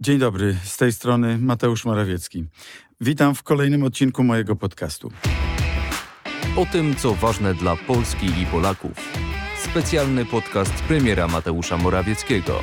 Dzień dobry, z tej strony Mateusz Morawiecki. Witam w kolejnym odcinku mojego podcastu. O tym, co ważne dla Polski i Polaków. Specjalny podcast premiera Mateusza Morawieckiego.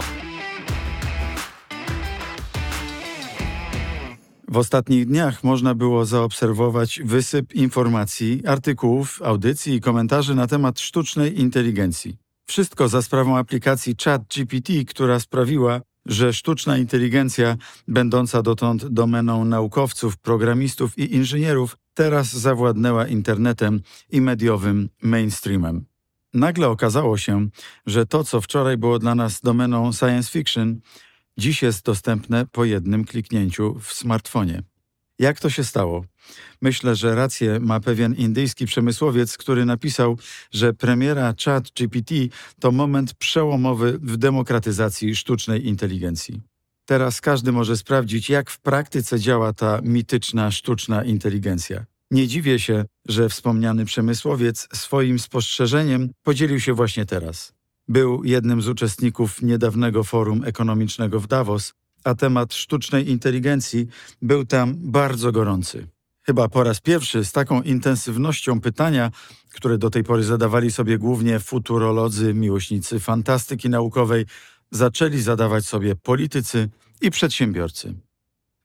W ostatnich dniach można było zaobserwować wysyp informacji, artykułów, audycji i komentarzy na temat sztucznej inteligencji. Wszystko za sprawą aplikacji ChatGPT, która sprawiła, że sztuczna inteligencja, będąca dotąd domeną naukowców, programistów i inżynierów, teraz zawładnęła internetem i mediowym mainstreamem. Nagle okazało się, że to, co wczoraj było dla nas domeną science fiction, dziś jest dostępne po jednym kliknięciu w smartfonie. Jak to się stało? Myślę, że rację ma pewien indyjski przemysłowiec, który napisał, że premiera ChatGPT to moment przełomowy w demokratyzacji sztucznej inteligencji. Teraz każdy może sprawdzić, jak w praktyce działa ta mityczna sztuczna inteligencja. Nie dziwię się, że wspomniany przemysłowiec swoim spostrzeżeniem podzielił się właśnie teraz. Był jednym z uczestników niedawnego forum ekonomicznego w Davos, a temat sztucznej inteligencji był tam bardzo gorący. Chyba po raz pierwszy z taką intensywnością pytania, które do tej pory zadawali sobie głównie futurolodzy, miłośnicy fantastyki naukowej, zaczęli zadawać sobie politycy i przedsiębiorcy.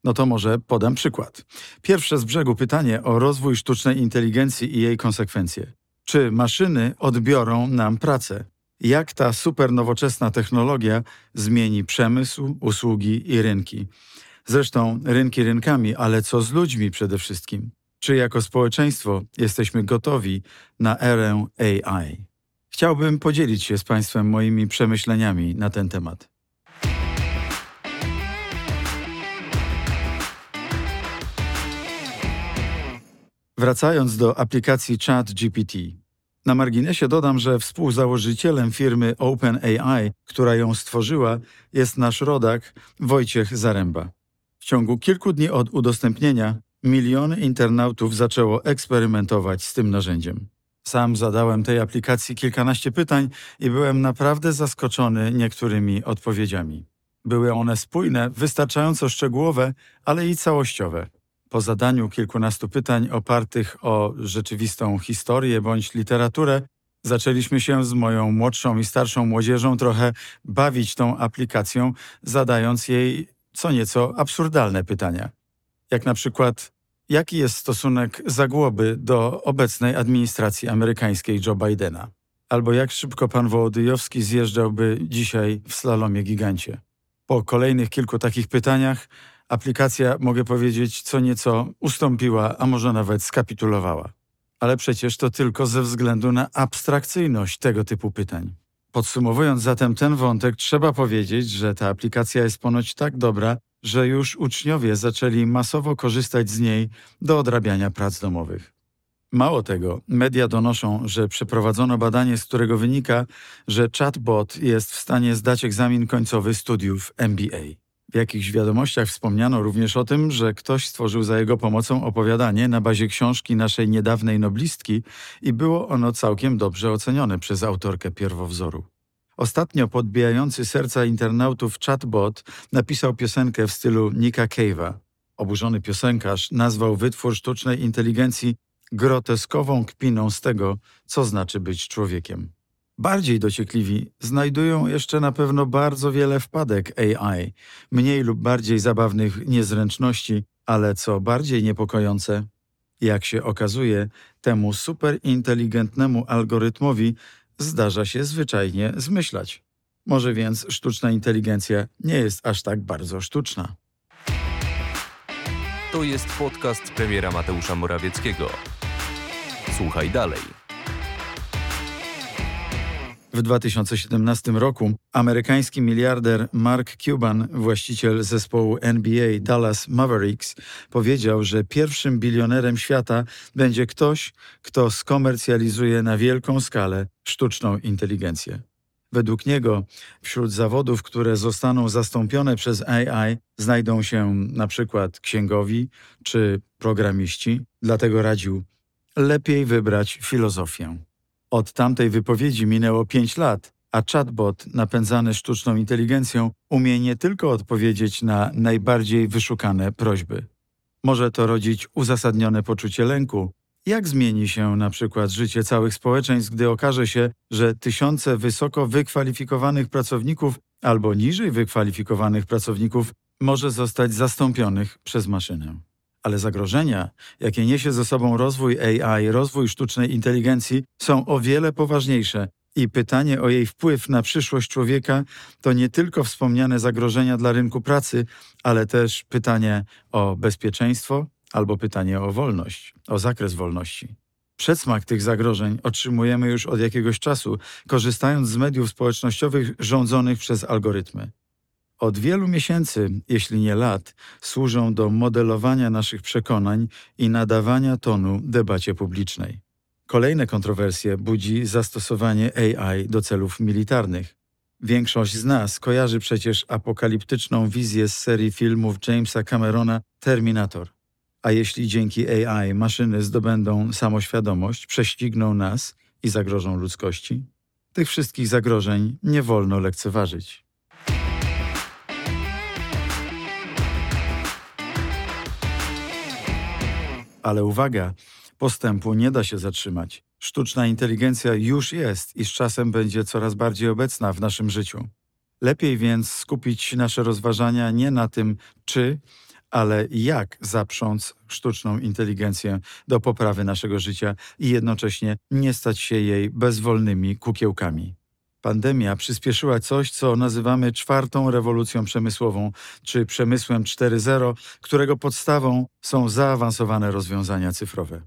No to może podam przykład. Pierwsze z brzegu pytanie o rozwój sztucznej inteligencji i jej konsekwencje. Czy maszyny odbiorą nam pracę? Jak ta super nowoczesna technologia zmieni przemysł, usługi i rynki. Zresztą rynki rynkami, ale co z ludźmi przede wszystkim? Czy jako społeczeństwo jesteśmy gotowi na erę AI? Chciałbym podzielić się z Państwem moimi przemyśleniami na ten temat. Wracając do aplikacji ChatGPT, na marginesie dodam, że współzałożycielem firmy OpenAI, która ją stworzyła, jest nasz rodak Wojciech Zaręba. W ciągu kilku dni od udostępnienia miliony internautów zaczęło eksperymentować z tym narzędziem. Sam zadałem tej aplikacji kilkanaście pytań i byłem naprawdę zaskoczony niektórymi odpowiedziami. Były one spójne, wystarczająco szczegółowe, ale i całościowe. Po zadaniu kilkunastu pytań opartych o rzeczywistą historię bądź literaturę, zaczęliśmy się z moją młodszą i starszą młodzieżą trochę bawić tą aplikacją, zadając jej co nieco absurdalne pytania. Jak na przykład, jaki jest stosunek Zagłoby do obecnej administracji amerykańskiej Joe Bidena? Albo jak szybko pan Wołodyjowski zjeżdżałby dzisiaj w slalomie gigancie? Po kolejnych kilku takich pytaniach aplikacja, mogę powiedzieć, co nieco ustąpiła, a może nawet skapitulowała. Ale przecież to tylko ze względu na abstrakcyjność tego typu pytań. Podsumowując zatem ten wątek, trzeba powiedzieć, że ta aplikacja jest ponoć tak dobra, że już uczniowie zaczęli masowo korzystać z niej do odrabiania prac domowych. Mało tego, media donoszą, że przeprowadzono badanie, z którego wynika, że chatbot jest w stanie zdać egzamin końcowy studiów MBA. W jakichś wiadomościach wspomniano również o tym, że ktoś stworzył za jego pomocą opowiadanie na bazie książki naszej niedawnej noblistki i było ono całkiem dobrze ocenione przez autorkę pierwowzoru. Ostatnio podbijający serca internautów chatbot napisał piosenkę w stylu Nika Cave'a. Oburzony piosenkarz nazwał wytwór sztucznej inteligencji groteskową kpiną z tego, co znaczy być człowiekiem. Bardziej dociekliwi znajdują jeszcze na pewno bardzo wiele wpadek AI, mniej lub bardziej zabawnych niezręczności, ale co bardziej niepokojące, jak się okazuje, temu superinteligentnemu algorytmowi zdarza się zwyczajnie zmyślać. Może więc sztuczna inteligencja nie jest aż tak bardzo sztuczna. To jest podcast premiera Mateusza Morawieckiego. Słuchaj dalej. W 2017 roku amerykański miliarder Mark Cuban, właściciel zespołu NBA Dallas Mavericks, powiedział, że pierwszym bilionerem świata będzie ktoś, kto skomercjalizuje na wielką skalę sztuczną inteligencję. Według niego wśród zawodów, które zostaną zastąpione przez AI, znajdą się na przykład księgowi czy programiści, dlatego radził lepiej wybrać filozofię. Od tamtej wypowiedzi minęło pięć lat, a chatbot napędzany sztuczną inteligencją umie nie tylko odpowiedzieć na najbardziej wyszukane prośby. Może to rodzić uzasadnione poczucie lęku. Jak zmieni się na przykład życie całych społeczeństw, gdy okaże się, że tysiące wysoko wykwalifikowanych pracowników albo niżej wykwalifikowanych pracowników może zostać zastąpionych przez maszynę? Ale zagrożenia, jakie niesie ze sobą rozwój AI, rozwój sztucznej inteligencji, są o wiele poważniejsze i pytanie o jej wpływ na przyszłość człowieka to nie tylko wspomniane zagrożenia dla rynku pracy, ale też pytanie o bezpieczeństwo albo pytanie o wolność, o zakres wolności. Przedsmak tych zagrożeń otrzymujemy już od jakiegoś czasu, korzystając z mediów społecznościowych rządzonych przez algorytmy. Od wielu miesięcy, jeśli nie lat, służą do modelowania naszych przekonań i nadawania tonu debacie publicznej. Kolejne kontrowersje budzi zastosowanie AI do celów militarnych. Większość z nas kojarzy przecież apokaliptyczną wizję z serii filmów Jamesa Camerona Terminator. A jeśli dzięki AI maszyny zdobędą samoświadomość, prześcigną nas i zagrożą ludzkości? Tych wszystkich zagrożeń nie wolno lekceważyć. Ale uwaga, postępu nie da się zatrzymać. Sztuczna inteligencja już jest i z czasem będzie coraz bardziej obecna w naszym życiu. Lepiej więc skupić nasze rozważania nie na tym, czy, ale jak zaprząc sztuczną inteligencję do poprawy naszego życia i jednocześnie nie stać się jej bezwolnymi kukiełkami. Pandemia przyspieszyła coś, co nazywamy czwartą rewolucją przemysłową, czy przemysłem 4.0, którego podstawą są zaawansowane rozwiązania cyfrowe.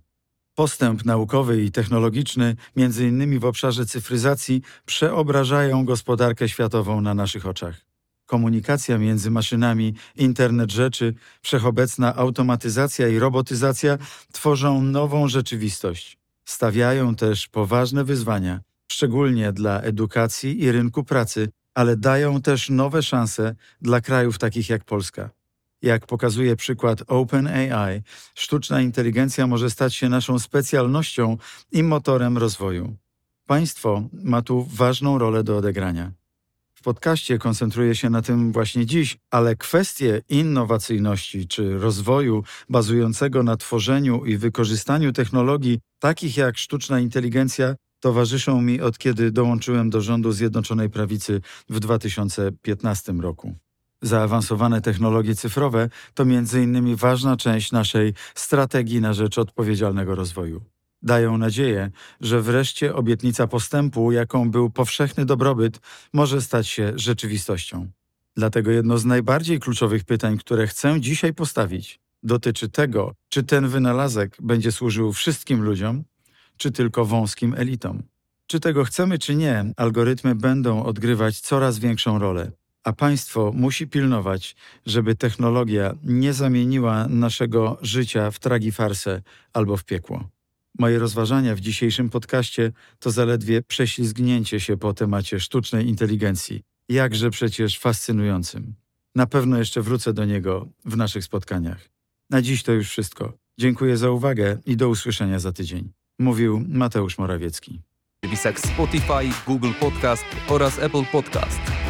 Postęp naukowy i technologiczny, między innymi w obszarze cyfryzacji, przeobrażają gospodarkę światową na naszych oczach. Komunikacja między maszynami, internet rzeczy, wszechobecna automatyzacja i robotyzacja tworzą nową rzeczywistość. Stawiają też poważne wyzwania, szczególnie dla edukacji i rynku pracy, ale dają też nowe szanse dla krajów takich jak Polska. Jak pokazuje przykład OpenAI, sztuczna inteligencja może stać się naszą specjalnością i motorem rozwoju. Państwo ma tu ważną rolę do odegrania. W podcaście koncentruję się na tym właśnie dziś, ale kwestie innowacyjności czy rozwoju bazującego na tworzeniu i wykorzystaniu technologii takich jak sztuczna inteligencja towarzyszą mi od kiedy dołączyłem do rządu Zjednoczonej Prawicy w 2015 roku. Zaawansowane technologie cyfrowe to m.in. ważna część naszej strategii na rzecz odpowiedzialnego rozwoju. Dają nadzieję, że wreszcie obietnica postępu, jaką był powszechny dobrobyt, może stać się rzeczywistością. Dlatego jedno z najbardziej kluczowych pytań, które chcę dzisiaj postawić, dotyczy tego, czy ten wynalazek będzie służył wszystkim ludziom, czy tylko wąskim elitom. Czy tego chcemy, czy nie, algorytmy będą odgrywać coraz większą rolę a państwo musi pilnować, żeby technologia nie zamieniła naszego życia w tragifarsę albo w piekło. Moje rozważania w dzisiejszym podcaście to zaledwie prześlizgnięcie się po temacie sztucznej inteligencji, jakże przecież fascynującym. Na pewno jeszcze wrócę do niego w naszych spotkaniach. Na dziś to już wszystko. Dziękuję za uwagę i do usłyszenia za tydzień. Mówił Mateusz Morawiecki. W Spotify, Google Podcast oraz Apple Podcast.